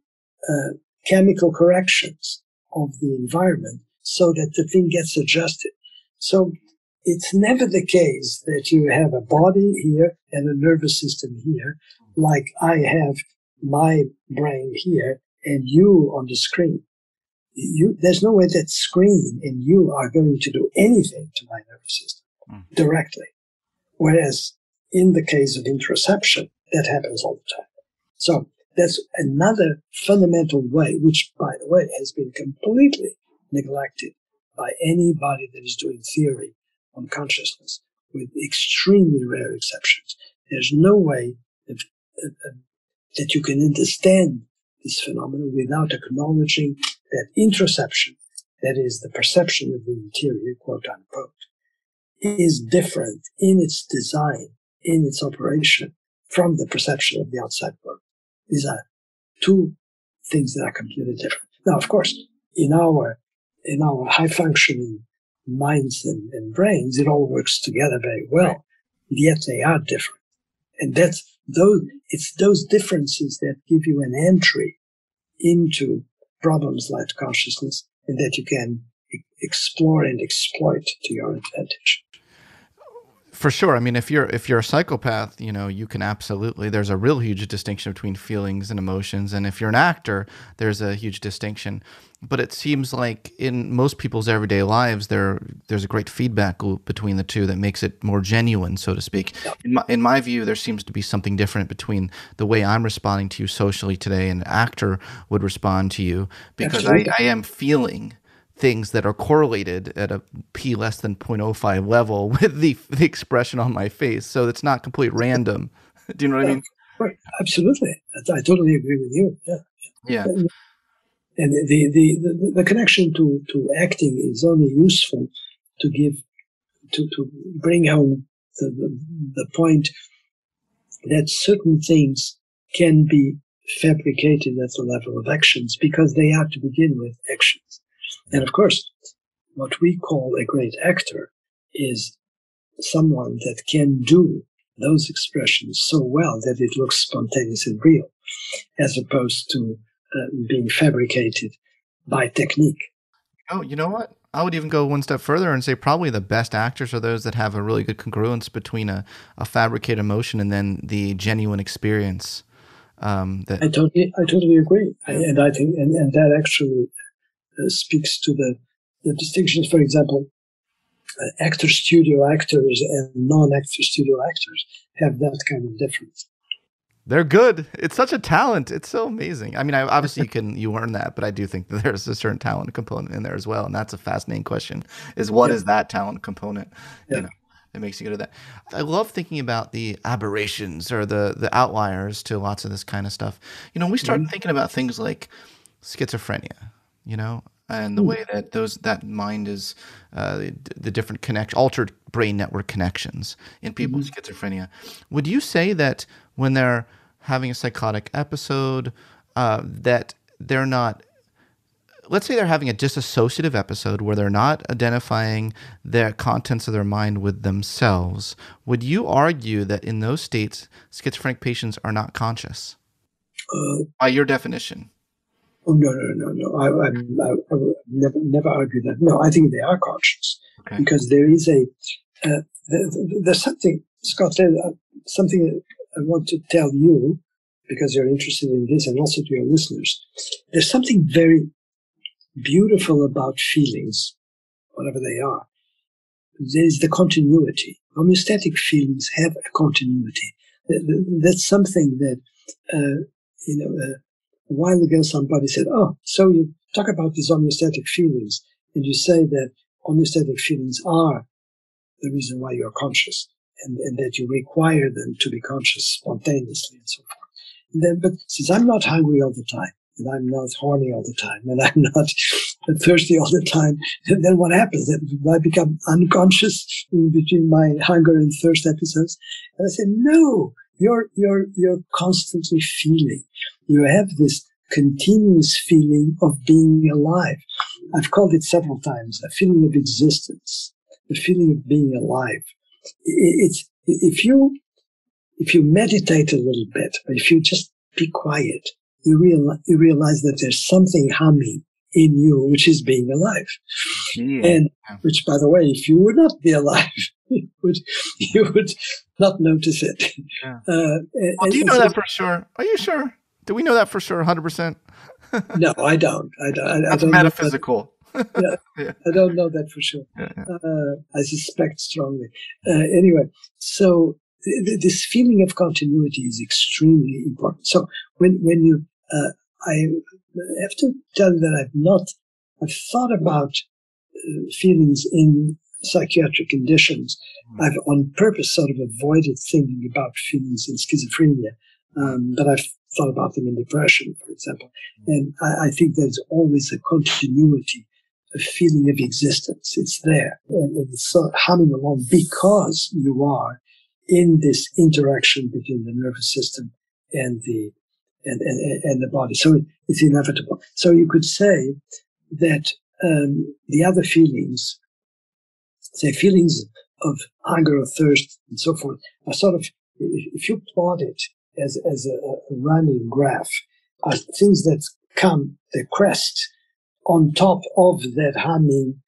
uh, chemical corrections of the environment so that the thing gets adjusted. So it's never the case that you have a body here and a nervous system here, like I have my brain here and you on the screen. You, there's no way that screen and you are going to do anything to my nervous system mm. directly. Whereas in the case of interoception, that happens all the time. So that's another fundamental way, which by the way has been completely neglected by anybody that is doing theory on consciousness with extremely rare exceptions. There's no way that, that you can understand this phenomenon without acknowledging that interoception, that is the perception of the interior, quote unquote, is different in its design, in its operation from the perception of the outside world. These are two things that are completely different. Now, of course, in our, in our high functioning minds and, and brains, it all works together very well. Yet they are different. And that's those, it's those differences that give you an entry into problems like consciousness and that you can explore and exploit to your advantage for sure. I mean, if you're if you're a psychopath, you know, you can absolutely. There's a real huge distinction between feelings and emotions, and if you're an actor, there's a huge distinction. But it seems like in most people's everyday lives, there there's a great feedback loop between the two that makes it more genuine, so to speak. In my, in my view, there seems to be something different between the way I'm responding to you socially today and an actor would respond to you because I, I am feeling things that are correlated at a p less than 0.05 level with the, the expression on my face. So it's not completely random. Do you know what I mean? Right. Absolutely. I, totally agree with you. Yeah. Yeah. And, the, the, the, the, connection to, to acting is only useful to give, to, to bring home the, the, the point that certain things can be fabricated at the level of actions because they are to begin with actions. And of course, what we call a great actor is someone that can do those expressions so well that it looks spontaneous and real, as opposed to uh, being fabricated by technique. Oh, you know what? I would even go one step further and say probably the best actors are those that have a really good congruence between a, a fabricated emotion and then the genuine experience. Um, that I totally, I totally agree, I, and I think, and, and that actually speaks to the, the distinctions, for example, uh, actor studio actors and non-actor studio actors have that kind of difference. They're good. It's such a talent. It's so amazing. I mean, I, obviously you can you earn that, but I do think that there's a certain talent component in there as well, and that's a fascinating question. Is what yeah. is that talent component? Yeah. You know, it makes you good at that. I love thinking about the aberrations or the the outliers to lots of this kind of stuff. You know, we start mm-hmm. thinking about things like schizophrenia you know, and the hmm. way that those that mind is uh, the, the, different connect altered brain network connections in people mm-hmm. with schizophrenia. Would you say that when they're having a psychotic episode, uh, that they're not let's say they're having a disassociative episode where they're not identifying the contents of their mind with themselves, would you argue that in those states, schizophrenic patients are not conscious? Uh, by your definition? Oh no no no no! I, I, I, I never never argue that. No, I think they are conscious okay. because there is a uh, there's something Scott. said uh, something I want to tell you because you're interested in this, and also to your listeners. There's something very beautiful about feelings, whatever they are. There is the continuity. Homeostatic feelings have a continuity. That's something that uh, you know. Uh, a while ago, somebody said, Oh, so you talk about these homeostatic feelings, and you say that homeostatic feelings are the reason why you're conscious, and, and that you require them to be conscious spontaneously and so forth. And then, but since I'm not hungry all the time, and I'm not horny all the time, and I'm not thirsty all the time, then what happens? Then I become unconscious in between my hunger and thirst episodes. And I said, no, you're, you're, you're constantly feeling. You have this continuous feeling of being alive. I've called it several times a feeling of existence, the feeling of being alive. It's, if you, if you meditate a little bit, or if you just be quiet, you realize, you realize that there's something humming in you, which is being alive. Mm. And which, by the way, if you would not be alive, you would, you would not notice it. Yeah. Uh, and, do you know that for sure? Are you sure? Do we know that for sure, 100%? no, I don't. I don't. I, That's I don't metaphysical. yeah, yeah, I don't know that for sure. Yeah, yeah. Uh, I suspect strongly. Uh, anyway, so th- this feeling of continuity is extremely important. So when when you, uh, I have to tell you that I've not, I've thought about uh, feelings in psychiatric conditions. Mm. I've on purpose sort of avoided thinking about feelings in schizophrenia, um, but I've thought about them in depression, for example. And I, I think there's always a continuity a feeling of existence. It's there and it's sort of humming along because you are in this interaction between the nervous system and the and, and, and the body. So it's inevitable. So you could say that um, the other feelings, say feelings of hunger or thirst and so forth, are sort of if you plot it as as a, a running graph, are things that come the crest on top of that humming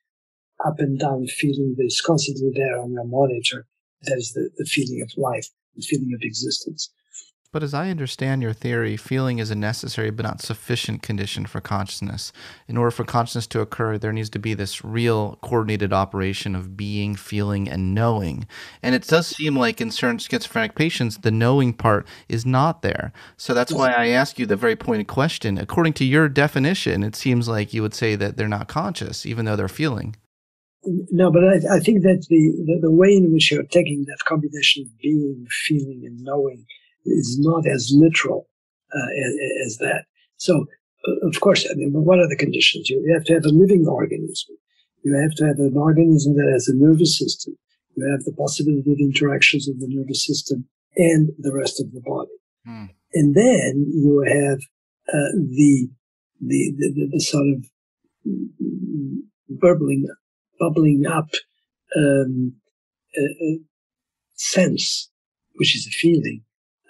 up and down feeling that is constantly there on your monitor. That is the, the feeling of life, the feeling of existence. But as I understand your theory, feeling is a necessary but not sufficient condition for consciousness. In order for consciousness to occur, there needs to be this real coordinated operation of being, feeling, and knowing. And it does seem like in certain schizophrenic patients, the knowing part is not there. So that's why I ask you the very pointed question. According to your definition, it seems like you would say that they're not conscious, even though they're feeling. No, but I, I think that the, the, the way in which you're taking that combination of being, feeling, and knowing is not as literal uh, as, as, that. So, uh, of course, I mean, what are the conditions? You have to have a living organism. You have to have an organism that has a nervous system. You have the possibility of interactions of the nervous system and the rest of the body. Hmm. And then you have uh, the, the, the, the, sort of bubbling, bubbling up um, uh, sense, which is a feeling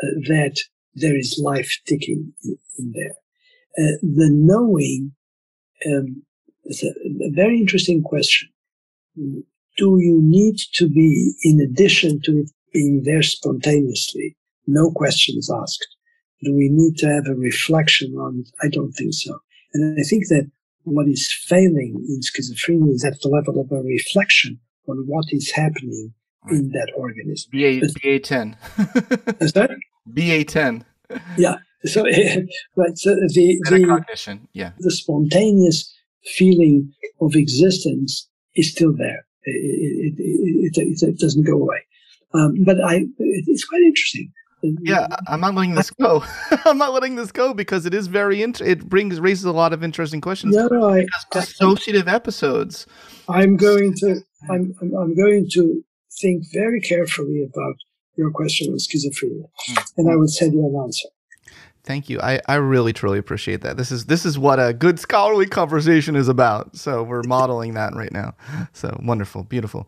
uh, that there is life ticking in, in there. Uh, the knowing um, is a, a, very interesting question. Do you need to be, in addition to it being there spontaneously, no questions asked? Do we need to have a reflection on it? I don't think so. And I think that what is failing in schizophrenia is at the level of a reflection on what is happening in that organism. BA, BA10. is that? BA10. yeah. So, right. So the, the cognition, yeah. The spontaneous feeling of existence is still there. It, it, it, it doesn't go away. Um, but I, it's quite interesting. Yeah, I'm not letting this go. I'm not letting this go because it is very int- it brings raises a lot of interesting questions. No, no, I, dissociative episodes. I'm going to I'm I'm going to think very carefully about your question on schizophrenia, mm-hmm. and I will send you an answer. Thank you. I, I really truly appreciate that. This is this is what a good scholarly conversation is about. So we're modeling that right now. So wonderful, beautiful.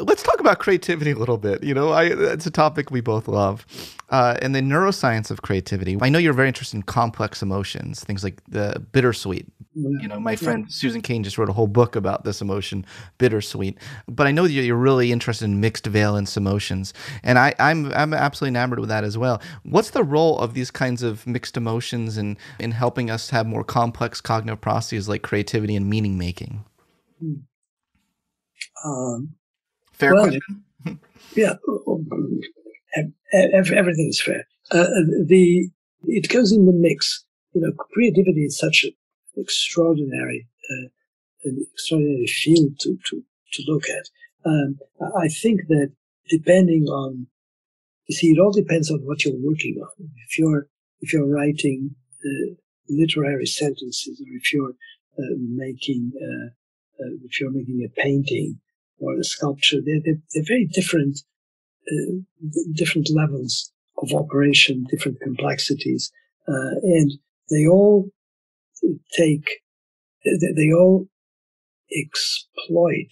Let's talk about creativity a little bit. You know, I it's a topic we both love uh, and the neuroscience of creativity. I know you're very interested in complex emotions, things like the bittersweet. You know, my friend Susan Cain just wrote a whole book about this emotion, bittersweet. But I know that you're really interested in mixed valence emotions, and I, I'm I'm absolutely enamored with that as well. What's the role of these kinds of mixed emotions in in helping us have more complex cognitive processes like creativity and meaning making? Hmm. Um, Fair well, question. yeah, everything is fair. Uh, uh, the it goes in the mix. You know, creativity is such an extraordinary, uh, an extraordinary field to to to look at. Um, I think that depending on, you see, it all depends on what you're working on. If you're if you're writing uh, literary sentences, or if you're uh, making uh, if you're making a painting or a sculpture, they're, they're, they're very different uh, different levels of operation, different complexities, uh, and they all take, they all exploit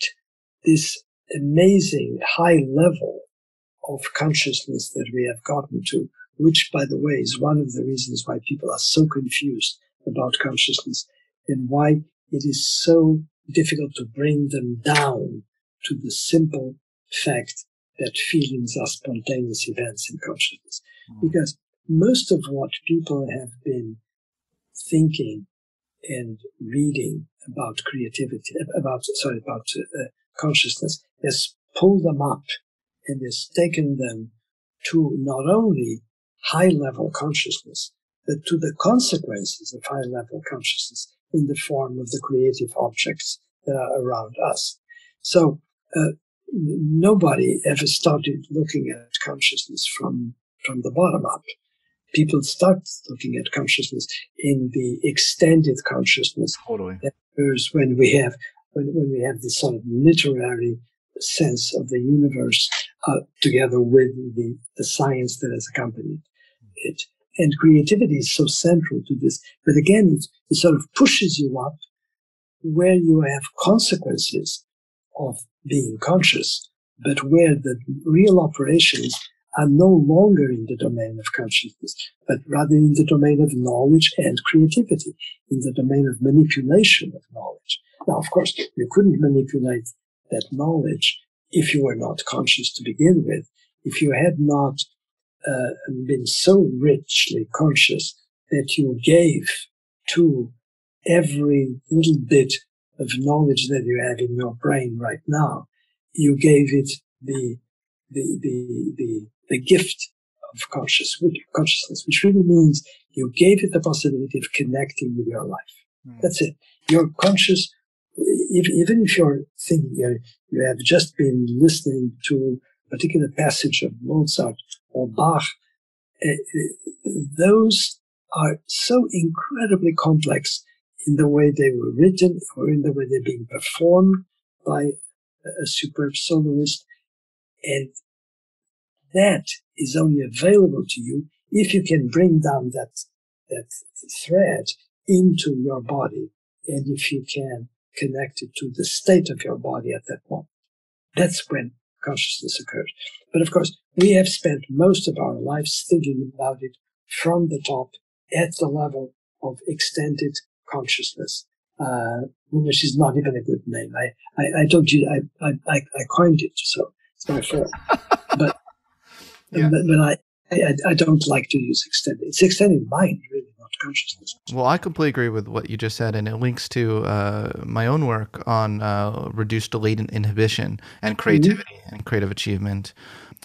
this amazing high level of consciousness that we have gotten to, which, by the way, is one of the reasons why people are so confused about consciousness and why it is so difficult to bring them down to the simple fact that feelings are spontaneous events in consciousness. Mm. Because most of what people have been thinking and reading about creativity, about, sorry, about uh, consciousness has pulled them up and has taken them to not only high level consciousness, but to the consequences of high level consciousness in the form of the creative objects that are around us. So, uh, nobody ever started looking at consciousness from, from the bottom up. People start looking at consciousness in the extended consciousness totally. that occurs when we have when, when we have this sort of literary sense of the universe uh, together with the, the science that has accompanied it. And creativity is so central to this. But again, it, it sort of pushes you up where you have consequences of being conscious, but where the real operations are no longer in the domain of consciousness, but rather in the domain of knowledge and creativity, in the domain of manipulation of knowledge. Now, of course, you couldn't manipulate that knowledge if you were not conscious to begin with. If you had not uh, been so richly conscious that you gave to every little bit of knowledge that you have in your brain right now, you gave it the the the the, the gift of conscious consciousness, which really means you gave it the possibility of connecting with your life. Mm. That's it. You're conscious, if, even if you're thinking you, you have just been listening to a particular passage of Mozart or Bach. Uh, those are so incredibly complex in the way they were written or in the way they're being performed by a superb soloist. And that is only available to you if you can bring down that, that thread into your body and if you can connect it to the state of your body at that moment. That's when consciousness occurs. But of course, we have spent most of our lives thinking about it from the top at the level of extended consciousness, uh, which is not even a good name. I, I, I don't I, I, I coined it, so it's my fault. but, yeah. but, but I, I, I, don't like to use extended. It's extended mind, really, not consciousness. Well, I completely agree with what you just said, and it links to uh, my own work on uh, reduced latent inhibition and mm-hmm. creativity mm-hmm. and creative achievement.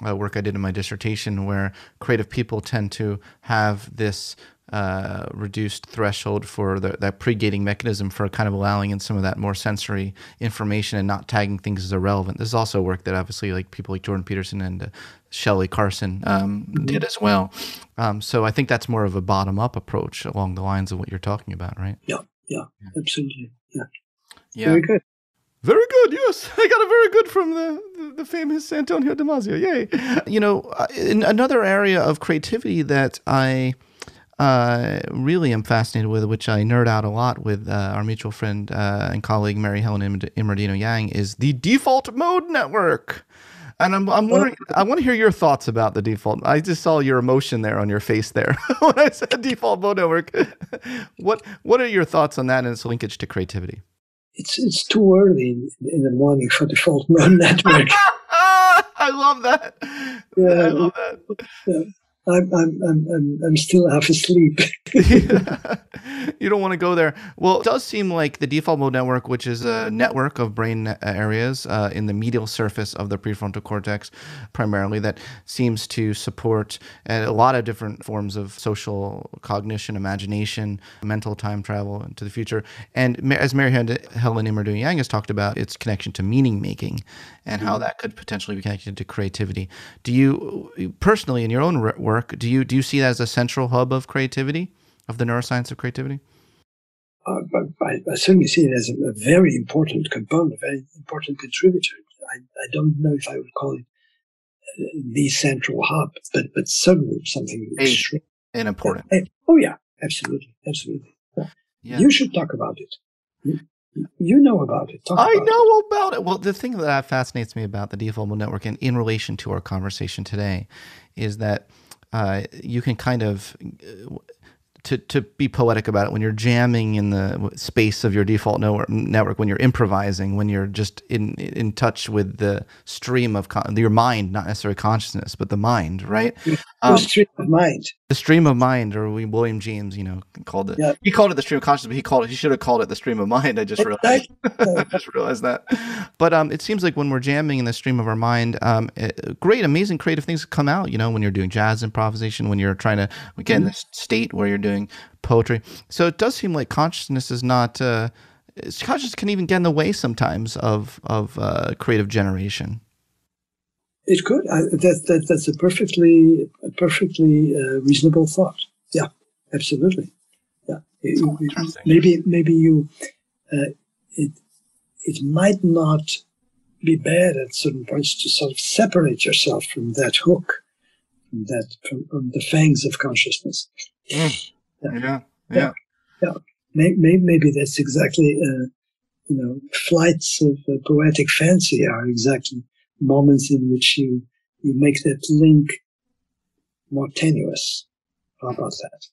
Uh, work I did in my dissertation, where creative people tend to have this uh, reduced threshold for the, that pre-gating mechanism for kind of allowing in some of that more sensory information and not tagging things as irrelevant. This is also work that obviously like people like Jordan Peterson and uh, Shelley Carson um, mm-hmm. did as well. Um, so I think that's more of a bottom-up approach along the lines of what you're talking about, right? Yeah, yeah, absolutely. Yeah, yeah. very good. Very good. Yes, I got a very good from the, the, the famous Antonio Damasio. Yay! You know, uh, in another area of creativity that I uh, really am fascinated with, which I nerd out a lot with uh, our mutual friend uh, and colleague Mary Helen Immordino Yang, is the default mode network. And I'm, I'm wondering, I want to hear your thoughts about the default. I just saw your emotion there on your face there when I said default mode network. what What are your thoughts on that and its linkage to creativity? It's it's too early in the morning for default mode network. I love that. Yeah, I love that. Yeah. I'm, I'm, I'm, I'm still half asleep. you don't want to go there. Well, it does seem like the default mode network, which is a network of brain areas uh, in the medial surface of the prefrontal cortex, primarily, that seems to support a lot of different forms of social cognition, imagination, mental time travel into the future. And as Mary Helen Immordino Yang has talked about, its connection to meaning making and how mm-hmm. that could potentially be connected to creativity. Do you personally, in your own work, do you do you see that as a central hub of creativity, of the neuroscience of creativity? Uh, I, I, certainly see it as a, a, very important component, a very important contributor. I, I don't know if I would call it uh, the central hub, but but certainly something extreme and important. oh yeah, absolutely, absolutely. Yeah. You should talk about it. You, you know about it. Talk I about know it. about it. Well, the thing that fascinates me about the default network and in relation to our conversation today is that uh, you can kind of to to be poetic about it when you're jamming in the space of your default network when you're improvising when you're just in in touch with the stream of con- your mind not necessarily consciousness but the mind right? Um, the stream of mind the stream of mind or we william james you know called it yeah. he called it the stream of consciousness but he called it he should have called it the stream of mind i just realized i just realized that but um it seems like when we're jamming in the stream of our mind um it, great amazing creative things come out you know when you're doing jazz improvisation when you're trying to get in mm-hmm. this state where you're doing poetry. So it does seem like consciousness is not. Uh, consciousness can even get in the way sometimes of of uh, creative generation. It could. I, that, that that's a perfectly a perfectly uh, reasonable thought. Yeah, absolutely. Yeah, it, maybe maybe you uh, it it might not be bad at certain points to sort of separate yourself from that hook, from that from, from the fangs of consciousness. Mm. Yeah. Yeah. Yeah. Maybe, maybe that's exactly, uh, you know, flights of uh, poetic fancy are exactly moments in which you, you make that link more tenuous. How about that?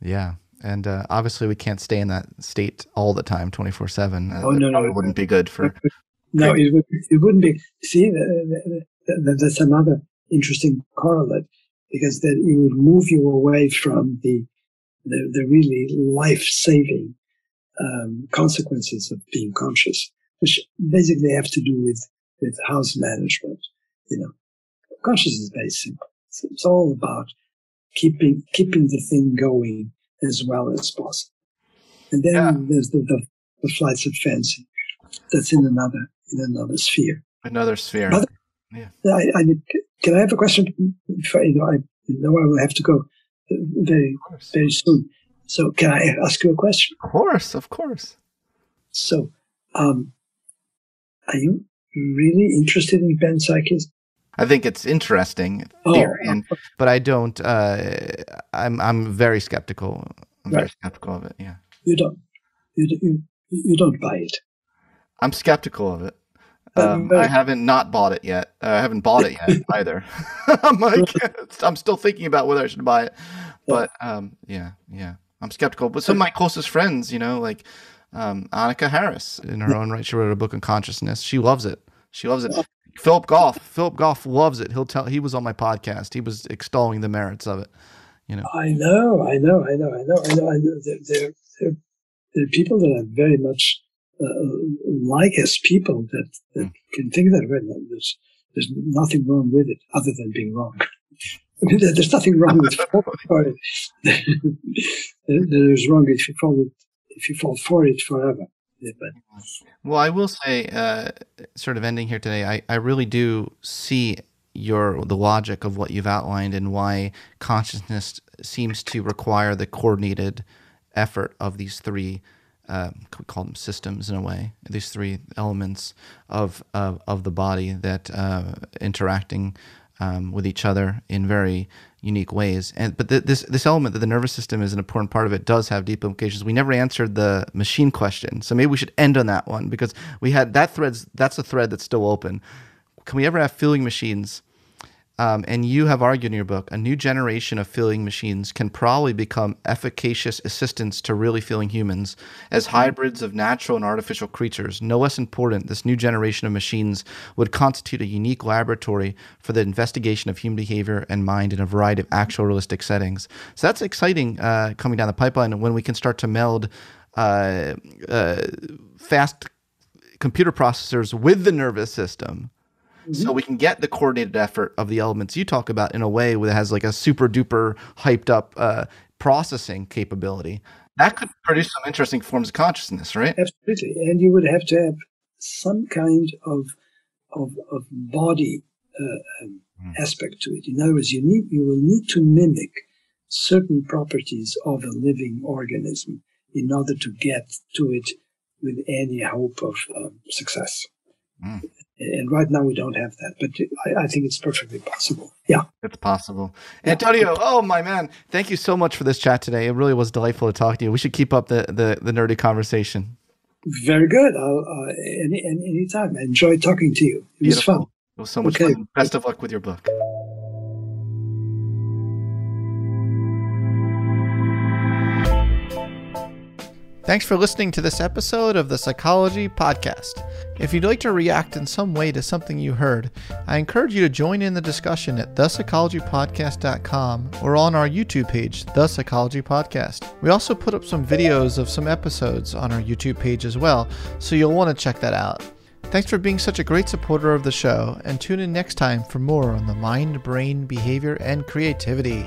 Yeah. And uh, obviously, we can't stay in that state all the time, twenty four seven. Oh no, no, it wouldn't be good for. No, it, would, it wouldn't be. See, that's another interesting correlate because then it would move you away from the the, the really life-saving um, consequences of being conscious, which basically have to do with with house management. You know, consciousness is very simple. It's, it's all about keeping keeping the thing going as well as possible. And then yeah. there's the, the, the, flights of fancy. That's in another in another sphere. Another sphere. But, yeah. I, I, can I have a question? Before, you know, I know I will have to go very, very soon. So, can I ask you a question? Of course, of course. So, um, are you really interested in panpsychism? I think it's interesting oh, and, but I don't. Uh, I'm I'm very skeptical. I'm right. very skeptical of it. Yeah. You don't. You, you you don't buy it. I'm skeptical of it. Um, I haven't not bought it yet. Uh, I haven't bought it yet either. I'm like, I'm still thinking about whether I should buy it. But um, yeah, yeah, I'm skeptical. But some of my closest friends, you know, like um, Annaka Harris, in her own right, she wrote a book on consciousness. She loves it. She loves it. Philip Goff, Philip Goff loves it. He'll tell. He was on my podcast. He was extolling the merits of it. You know. I know, I know, I know, I know, I know. I know. There, there, there, there are people that are very much uh, like as people that, that mm. can think that way. There's, there's nothing wrong with it other than being wrong. I mean, there's nothing wrong with it. there's wrong if you fall it, if you fall for it forever. But, well, I will say, uh, sort of ending here today, I, I really do see your the logic of what you've outlined and why consciousness seems to require the coordinated effort of these three uh, we call them systems in a way. These three elements of of, of the body that uh, interacting um, with each other in very unique ways. And but the, this this element that the nervous system is an important part of it does have deep implications. We never answered the machine question, so maybe we should end on that one because we had that threads. That's a thread that's still open. Can we ever have feeling machines? Um, and you have argued in your book a new generation of feeling machines can probably become efficacious assistants to really feeling humans as mm-hmm. hybrids of natural and artificial creatures. No less important, this new generation of machines would constitute a unique laboratory for the investigation of human behavior and mind in a variety of actual realistic settings. So that's exciting uh, coming down the pipeline when we can start to meld uh, uh, fast computer processors with the nervous system Mm-hmm. So we can get the coordinated effort of the elements you talk about in a way that has like a super duper hyped up uh, processing capability. That could produce some interesting forms of consciousness, right? Absolutely, and you would have to have some kind of of, of body uh, um, mm. aspect to it. In other words, you need you will need to mimic certain properties of a living organism in order to get to it with any hope of um, success. Mm. And right now we don't have that, but I, I, think it's perfectly possible. Yeah. It's possible. Antonio, oh my man, thank you so much for this chat today. It really was delightful to talk to you. We should keep up the, the, the nerdy conversation. Very good. Uh, any, any anytime. I enjoyed talking to you. It Beautiful. was fun. It was so much okay. fun. Best of luck with your book. Thanks for listening to this episode of the Psychology Podcast. If you'd like to react in some way to something you heard, I encourage you to join in the discussion at thepsychologypodcast.com or on our YouTube page, The Psychology Podcast. We also put up some videos of some episodes on our YouTube page as well, so you'll want to check that out. Thanks for being such a great supporter of the show, and tune in next time for more on the mind, brain, behavior, and creativity.